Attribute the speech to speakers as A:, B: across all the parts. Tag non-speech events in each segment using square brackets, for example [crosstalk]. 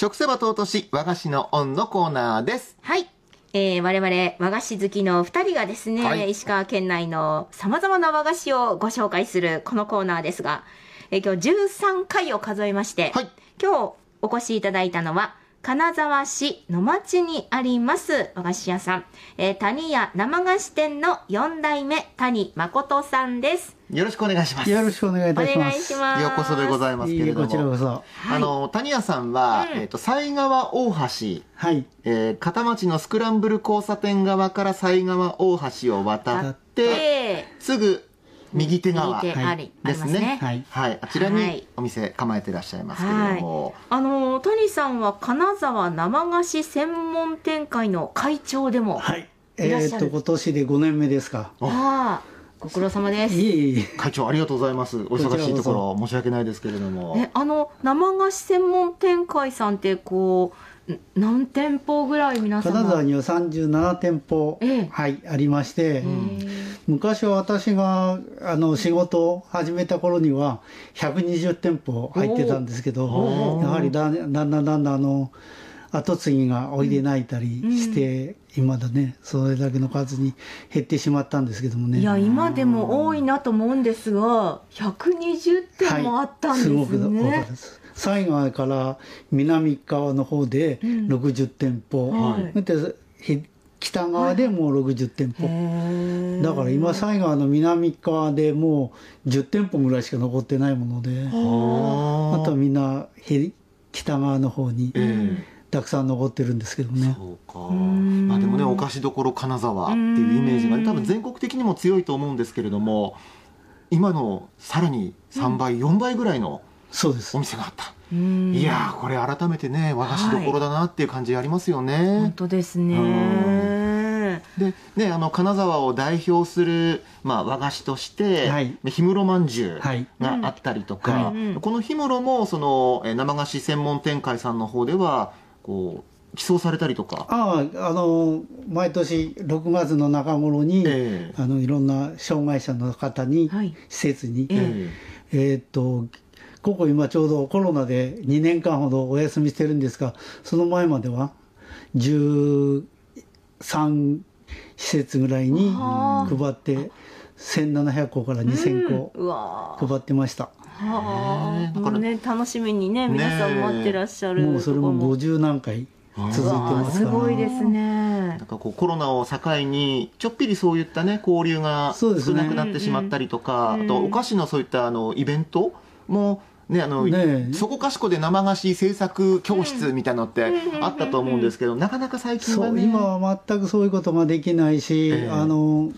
A: 食せばと落とし和菓子のオンのコーナーです。
B: はい。えー、我々和菓子好きの二人がですね、
A: はい
B: 石川県内の様々な和菓子をご紹介するこのコーナーですが、えー今日13回を数えまして、
A: はい
B: 今日お越しいただいたのは、金沢市の町にあります和菓子屋さん、えー、谷屋生菓子店の4代目谷誠さんです。
A: よろしくお願いします。
C: よろしくお願いい
B: お
C: たします。
B: ます。
A: ようこそでございますけれども。
C: いいえこちらこそ。
A: あの、谷谷さんは、
B: うん
A: えっ、と、西川大橋、
C: はい。
A: えー片町のスクランブル交差点側から西川大橋を渡って、
B: で、
A: すぐ右手側
B: 右手あり、あ
A: ですね。
B: りますね。
C: はい。
A: はい、あちら
B: はい
A: にお店構えてらっしゃいますけれども、
B: あの谷さんは金沢生菓子専門店会の会長でも、
C: はい。
B: いらっしゃる
C: えーっと、今年で5年目ですか。
B: ああご苦労様です。
C: いえいえ。
A: 会長ありがとうございます。お忙しいところ申し訳ないですけれども。
B: えあの生菓子専門店会さんってこうん何店舗ぐらい皆様？
C: 金沢には37店舗、
B: ええ。
C: はい、ありまして、昔は私があの仕事を始めた頃には120店舗入ってたんですけどやはりだんだんだんだんあの後継ぎがおいでないたりして、今だねそれだけの数に減ってしまったんですけどもね。
B: いや今でも多いなと思うんですが120店もあったんです
C: はい、すごく多か
B: ね
C: った。です西側から南側の方で
B: うん。
C: 60店舗、
B: はい。
C: でひ北側でもう60店舗、
B: へー。
C: だから今西側の南側でもう10店舗ぐらいしか残ってないもので
A: あ
C: とはみんなへ北側の方に
A: え
C: たくさん残ってるんですけど
A: え
C: ね、
A: そうか。
B: ん。
A: まあでもね、お菓子どころ金沢っていうイメージがね、多分全国的にも強いと思うんですけれども、今のさらに3倍、4倍ぐらいの
C: そうです。
A: お店があった。
B: うん。
A: いやー、これ改めてね、和菓子どころだなっていう感じありますよね。
B: 本当ですね。
A: でね、あの金沢を代表する、まあ、和菓子として、
C: はい。
A: 氷室まんじゅう
C: はい。
A: があったりとか、
B: はい。うん。
A: この氷室もそのえ生菓子専門店会さんの方ではこう寄贈されたりとか、
C: あああの毎年6月の中頃に、
A: ええ。
C: あのいろんな障害者の方に、
B: はい。
C: 施設に、
B: え。
C: えーっとここ今ちょうどコロナで2年間ほどお休みしてるんですがその前までは13施設ぐらいに
B: はあ
C: 配って1700個から2000個配ってました、
B: はあ、
A: ねだから
B: もうね楽しみにね皆さん待ってらっしゃる
C: も。うそれも
B: ところ
C: 50何回続いてますから。
B: ごいですね。
A: なんかこうコロナを境にちょっぴりそういったね交流が少
C: そうですね
A: なくなってしまったりとか、
B: うん。うん。
A: あとお菓子のそういったあのイベントもねあの
C: ねえ。
A: そこかしこで生菓子製作教室みたいなのってあったと思うんですけど、なかなか最近はね。
C: そう今は全くそういうことができないし、
A: ええ。
C: あの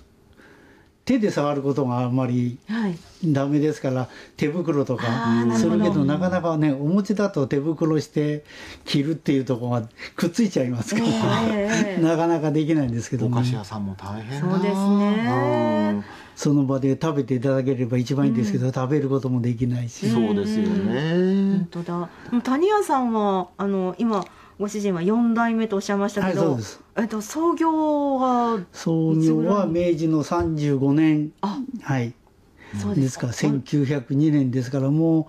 C: 手で触ることがあんまり
B: はい。
C: ダメですから手袋と
B: あ
C: かするけどなかなかねお餅だと手袋して着るっていうところがくっついちゃいますから、
B: ええ [laughs]
C: なかなかできないんですけど
A: お
C: も、
A: 菓子屋さんも大変だ
B: そうですね。
A: うん
C: その場で食べていただければ一番いいんですけど、食べることもできないし、
A: そうですよ
B: 本
A: ね。
B: 当だ。谷屋さんはあの今ご主人は4代目とおっしゃいましたけど、
C: はいそうです。
B: えっと創業は
C: 創業は明治の35年。
B: あ
C: はい。
B: そう
C: ですか。ら1902年ですからもう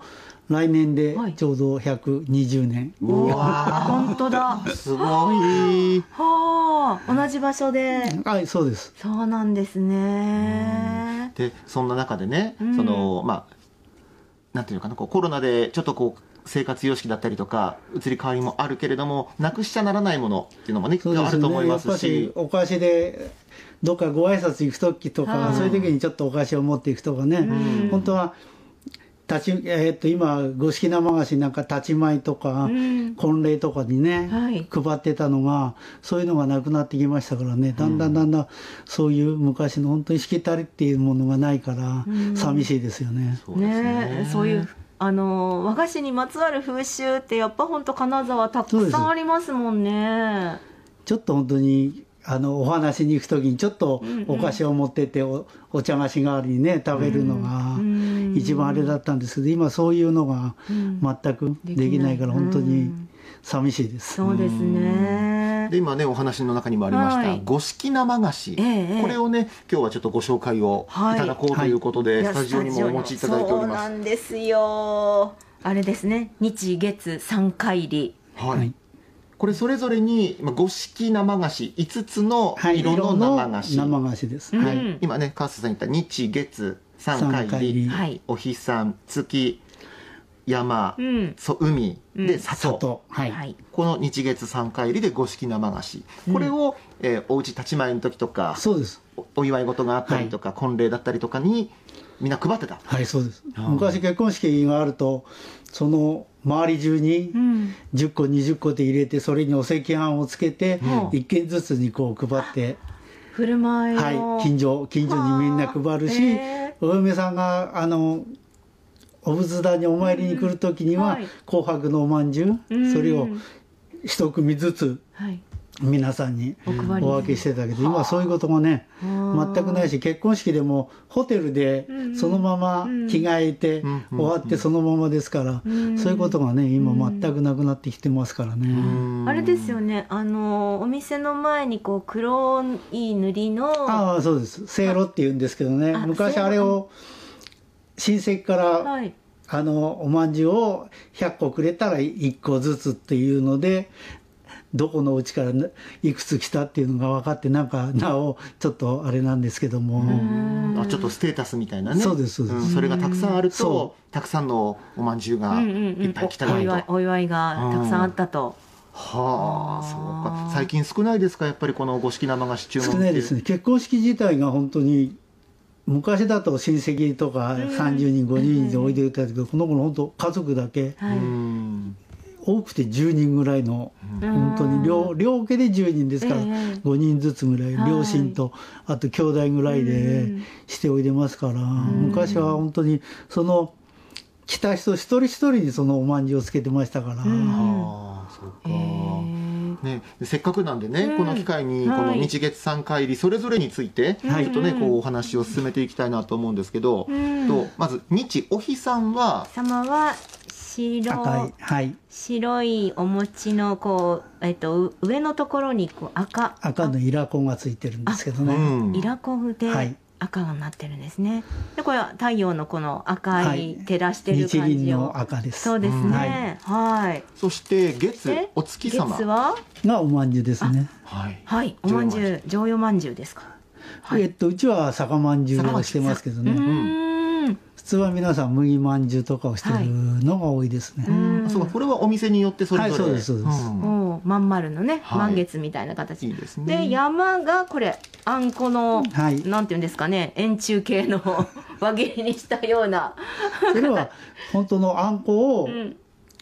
C: 来年で
B: はい。
C: ちょうど120年、
A: うわ
B: 本当だ。
A: ーすごい。
B: はあ。同じ場所で。
C: はいそうです。
B: そうなんですね。
A: でそんな中でね、
B: うん。
A: そのまあなんていうのかなこうコロナでちょっとこう生活様式だったりとか移り変わりもあるけれどもなくしちゃならないものっていうのもねきっ
C: そうです
A: とあると思いますし。
C: しお菓子でどっかご挨拶行く時とか、
B: はい。
C: そういう時にちょっとお菓子を持っていくとかね、
B: うん。
C: 本当は立ち、えーっと今五色生菓子なんか立ち舞とか、
B: うん。
C: 婚礼とかにね、
B: はい。
C: 配ってたのがそういうのがなくなってきましたからね。だんだんだんだんそういう昔の本当にしきたりっていうものがないから
B: うん。
C: 寂しいですよね。
A: そうですね。
B: ねそういうあの和菓子にまつわる風習ってやっぱ本当金沢たくさんありますもんね。
C: ちょっと本当にあのお話に行く時にちょっと
B: うんうん。
C: お菓子を持ってっておお茶菓子代わりにね食べるのが
B: うん
C: 一番あれだったんですけど今そういうのが
B: うん。
C: 全くできないから本当に
B: うん。
C: 寂しいです。
B: そうですね。
A: で今ねお話の中にもありました、
B: はい。
A: 五色生菓子、これをね今日はちょっとご紹介を
B: はい。
A: いただこうということで、
B: い。や
A: スタジオにも。お持ちいただいており
B: そう
A: ます
B: なんですよ。あれですね。日月三回り。
A: はい、
C: はい。
A: これそれぞれにまあ五色生菓子5つの
C: はい。
A: 色の生菓子、
C: 生菓子です、
B: うん。
C: はい。
A: 今ね川瀬さん言った日月三回り
B: はい。
A: お日さん月山、
B: うん。
A: そ海
B: うん。
A: で砂糖、
C: 砂糖はい、
B: はい。
A: この日月三回りで五色生菓子。これを、えーおうち立ち前の時とか
C: そうです。
A: おお祝い事があったりとか、婚礼だったりとかにみんな配ってた。
C: はいそうです。昔結婚式があるとその周り中に
B: うん。
C: 10個20個で入れてそれにお赤飯をつけて
B: うん。
C: 1軒ずつにこう配って、
B: 振る舞いを
C: はい、近所近所にみんな配るし、
B: へ
C: お嫁さんがあのお仏壇にお参りに来る時には、紅白のおまんじゅう、
B: うん。
C: それを一組ずつ
B: はい
C: 皆さんに
B: お配り
C: お分けしてたけど、今そういうことがね全くないし結婚式でもホテルで
B: うん
C: そのまま着替えて
A: うん
C: 終わってそのままですから、
B: うん。
C: そういうことがね今全くなくなってきてますからね。
A: うん。
B: あれですよねあのお店の前にこう黒い塗りの
C: ああそうです。せいろって言うんですけどね
B: あ
C: 昔あれを親戚から
B: はい。
C: あのおまんじゅうを100個くれたら1個ずつっていうのでどこのうちからいくつ来たっていうのが分かってなんかなおちょっとあれなんですけども、
B: ん。
A: あちょっとステータスみたいなね。
C: そうですそうです。
A: ん。それがたくさんあると
C: そ
A: たくさんのおまんじゅうが
B: うんうんうん。
A: いっぱい来た
B: おお
A: りと、
B: 祝いお祝いがたくさんあったと。
A: はあそうか。最近少ないですかやっぱりこの五色生菓子注
C: 少ないですね。結婚式自体が本当に昔だと親戚とか30人50人でおいでいたけど、この頃本当家族だけ多くて10人ぐらいの本当に両両家で10人ですから、
B: ええ。
C: 5人ずつぐらい、
B: はい。
C: 両親とあと兄弟ぐらいでしておいでますから、昔は本当にその来た人一人一人にそのおまんじゅうをつけてましたから、
A: ああそうか、ね、せっかくなんでね、
B: うん。
A: この機会にこの
B: はい。
A: 日月三回りそれぞれについて、
C: はい。
A: ちょっとねこうお話を進めていきたいなと思うんですけど、
B: うん。
A: とまず日お日さんは
B: 様は白
C: 赤いはい。
B: 白いお餅のこう、えっと、う上のところにこう赤
C: 赤のイラコンがついてるんですけどね、
A: うん。
B: イラコフで
C: はい。
B: 赤がなってるんですね。でこれは太陽のこの赤
C: はい。い
B: 照らしてる
C: 日
B: 感じを、
C: 輪の赤です。
B: そうですね。はい。
A: そして月
B: で
A: お月様。
B: 月は？
C: がおまんじゅうですね。
A: はい。
B: はい。おまんじゅう常用まんじゅう。ですか。はい
C: えっとうちは酒まんじゅうをしてますけどね。
B: うーん。
C: 普通は皆さん麦まんじゅうとかをしてるのが多いですね、
B: うん。
A: あそうか。これはお店によってそれぞれ、
C: はいそうですそうです。
A: ん。
B: おうまん丸のね、
A: はい。
B: 満月みたいな形。
A: いいですね。
B: で山がこれあんこの、
C: はい。
B: なんていうんですかね円柱形の [laughs] 輪切りにしたような、
C: それは本当のあんこを
B: うん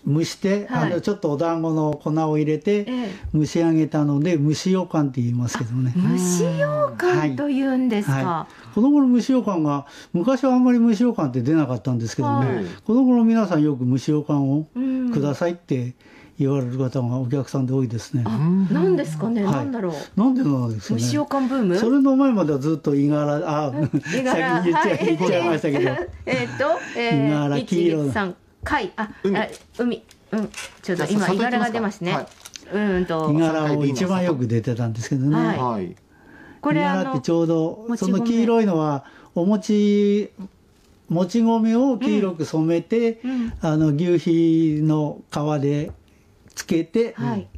C: 蒸して、
B: はい。
C: あのちょっとお団子の粉を入れて
B: ええ。
C: 蒸し上げたので蒸しようかんって言いますけどね。
B: 蒸し羊羹というんですか、
C: はい。この頃蒸しようかんが昔はあんまり蒸しようかんって出なかったんですけどね、
B: はい。
C: この頃皆さんよく蒸しようかんを
B: うん。
C: くださいって言われる方がお客さんで多いですね、
B: あなんですかね、
C: はい。
B: なんだろう。
C: なんでなんですかね。
B: 蒸ブーム？
C: それの前まではずっといがらあ先に言っちゃ,、
B: はい。
C: 言っちゃいましたけど。[laughs]
B: えっと、えー、
C: 黄色
B: 一さん貝あ
A: 海。
B: あ海。うん。ちょっと
A: じゃあ早速
B: 今いがらが出ますね、
A: はい。
B: うんと。
C: いがらを一番よく出てたんですけどね、
B: はい。
A: はい。
B: これあ
C: ってちょうどその黄色いのはお餅もち米を黄色く染めて、
B: うん。
C: あの牛皮の皮でつけて
B: はい、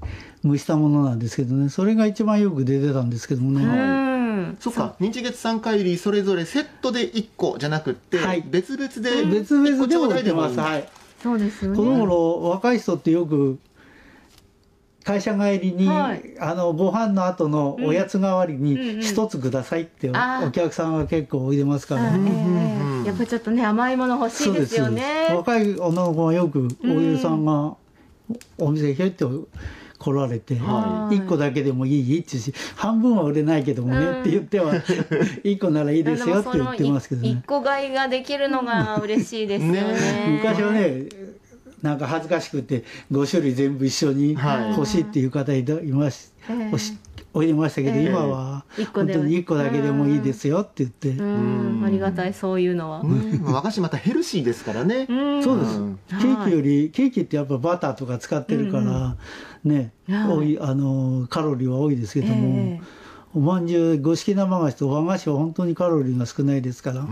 C: 蒸したものなんですけどね。それが一番よく出てたんですけどもね、
B: うん
A: そっか。日月三回りそれぞれセットで1個じゃなくって、
C: はい。
A: 別々で
C: 別々でも売
A: 一個ちょうだい
C: ってます、はい、
B: そうですよね。
C: この頃若い人ってよく会社帰りに、
B: はい。
C: あのご飯の後のおやつ代わり
B: うんうん
C: に一つくださいってお,、
B: あー。
C: 客さんが結構おいでますから、
B: はい
A: うんうん。
B: やっぱりちょっとね甘いもの欲しいですよね。
C: 若い女の子がよくお湯さんがお店ひょいって来られて、
B: はい。
C: 1個だけでもいいってし半分は売れないけどもね、
B: うん。
C: って言っては [laughs] 1個ならいいですよって言ってますけど
B: 一
C: ね
B: 個買いができるのが嬉しいですよね。[laughs]
A: ね。
C: 昔はねなんか恥ずかしくて5種類全部一緒に
A: はい。
C: 欲しいっていう方いたいます、
B: ええ
C: おいでましたけど、
B: ええ。
C: 今は本当に1個だけでもいいですよって。言って、
B: うん。ありがたいそういうのは、
A: ね和菓子またヘルシーですからね、
B: うん。
C: そうです、
A: うん。
C: ケーキよりケーキってやっぱバターとか使ってるから、ね、
B: はい。
C: 多いあのカロリーは多いですけども、
B: ええ。
C: おまんじゅう五色生菓子と和菓子は本当にカロリーが少ないですから、
B: は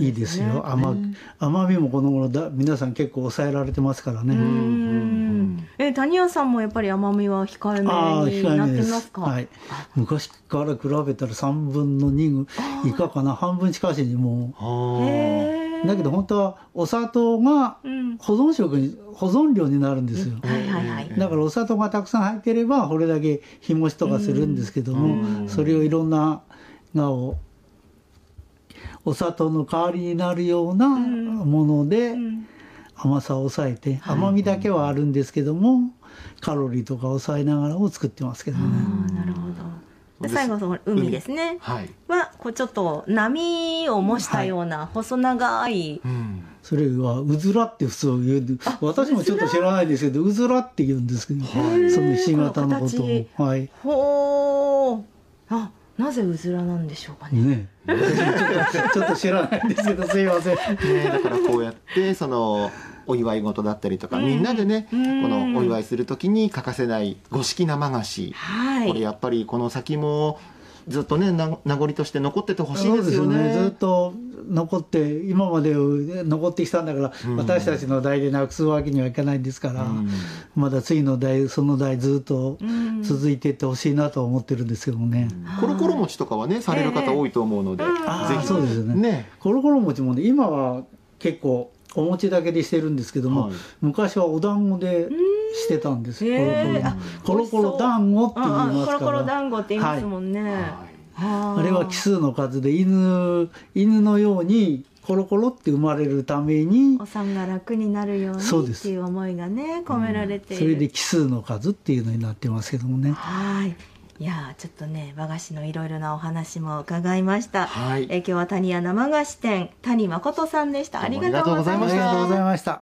B: い。
C: いいです
B: ね
C: よ。甘,、甘みもこの頃だ皆さん結構抑えられてますからね、
B: うん
A: うん
B: え谷谷さんもやっぱり甘みは控え
C: ああ
B: めになって
C: 控えめで
B: ますか？
C: はい、昔から比べたら3分の2以下かな？半分近しにも
A: は
B: へえ
C: うだけど本当はお砂糖が
B: うん。
C: 保存食に保存料になるんですよ。
A: あ
B: はいはいはい。
C: だからお砂糖がたくさん入ってればこれだけ日持ちとかするんですけども、
A: うん。
C: それをいろんながをお砂糖の代わりになるようなもので
B: うん
C: 甘さを抑えて甘みだけはあるんですけどもカロリーとか抑えながらを作ってますけど
B: あ
C: ね。
B: あなるほど。で最後その海ですね。
A: はい、
B: はこうちょっと波を模したような細長い、
A: うん。
C: それはうずらって普通言う。んで私もちょっと知らないですけどうずらって言うんですけど、
A: はい。
C: そのひし形のことを。はい。
B: ほうあなぜうずらなんでしょうかね。
C: ねちょっとちょっと知らないんですけどすいません。
A: ね、だからこうやってそのお祝い事だったりとか、
B: うん。
A: みんなでね、
B: うん。
A: このお祝いする時に欠かせない五色生菓子、
B: はい。
A: これやっぱりこの先もずっとねな名残として残っててほしいですよ
C: そう
A: ね。
C: ずっと残って今まで残ってきたんだから、
A: うん。
C: 私たちの代でなくすわけにはいかないんですから、
A: うん。
C: まだ次の代その代ずっと
B: うん。
C: 続いていってほしいなと思ってるんですけどもね、
A: コロコロ餅とかはねされる方多いと思うので、
B: ええ。うん
C: ああ
A: ぜひ。
C: そうですよね。
A: ね。
C: コロコロ餅もね今は結構お餅だけでしてるんですけども、
A: はい。
C: 昔はお団子でしてたんです、
B: へえあ
C: コロコロコロ団子って言い
B: あ
C: ますから。
B: あコロコロ団子って言いますもんね、
A: はい。
B: あ
C: あれは奇数の数で犬犬のようにコロコロって生まれるために
B: お産が楽になるようにっ
C: そうです。
B: ていう思いがね込められている、
C: それで奇数の数っていうのになってますけどもね。
B: はい。いやーちょっとね和菓子のいろいろなお話も伺いました、
A: はい。
B: え今日は谷屋生菓子店谷誠さんでした。
C: ありがとうございました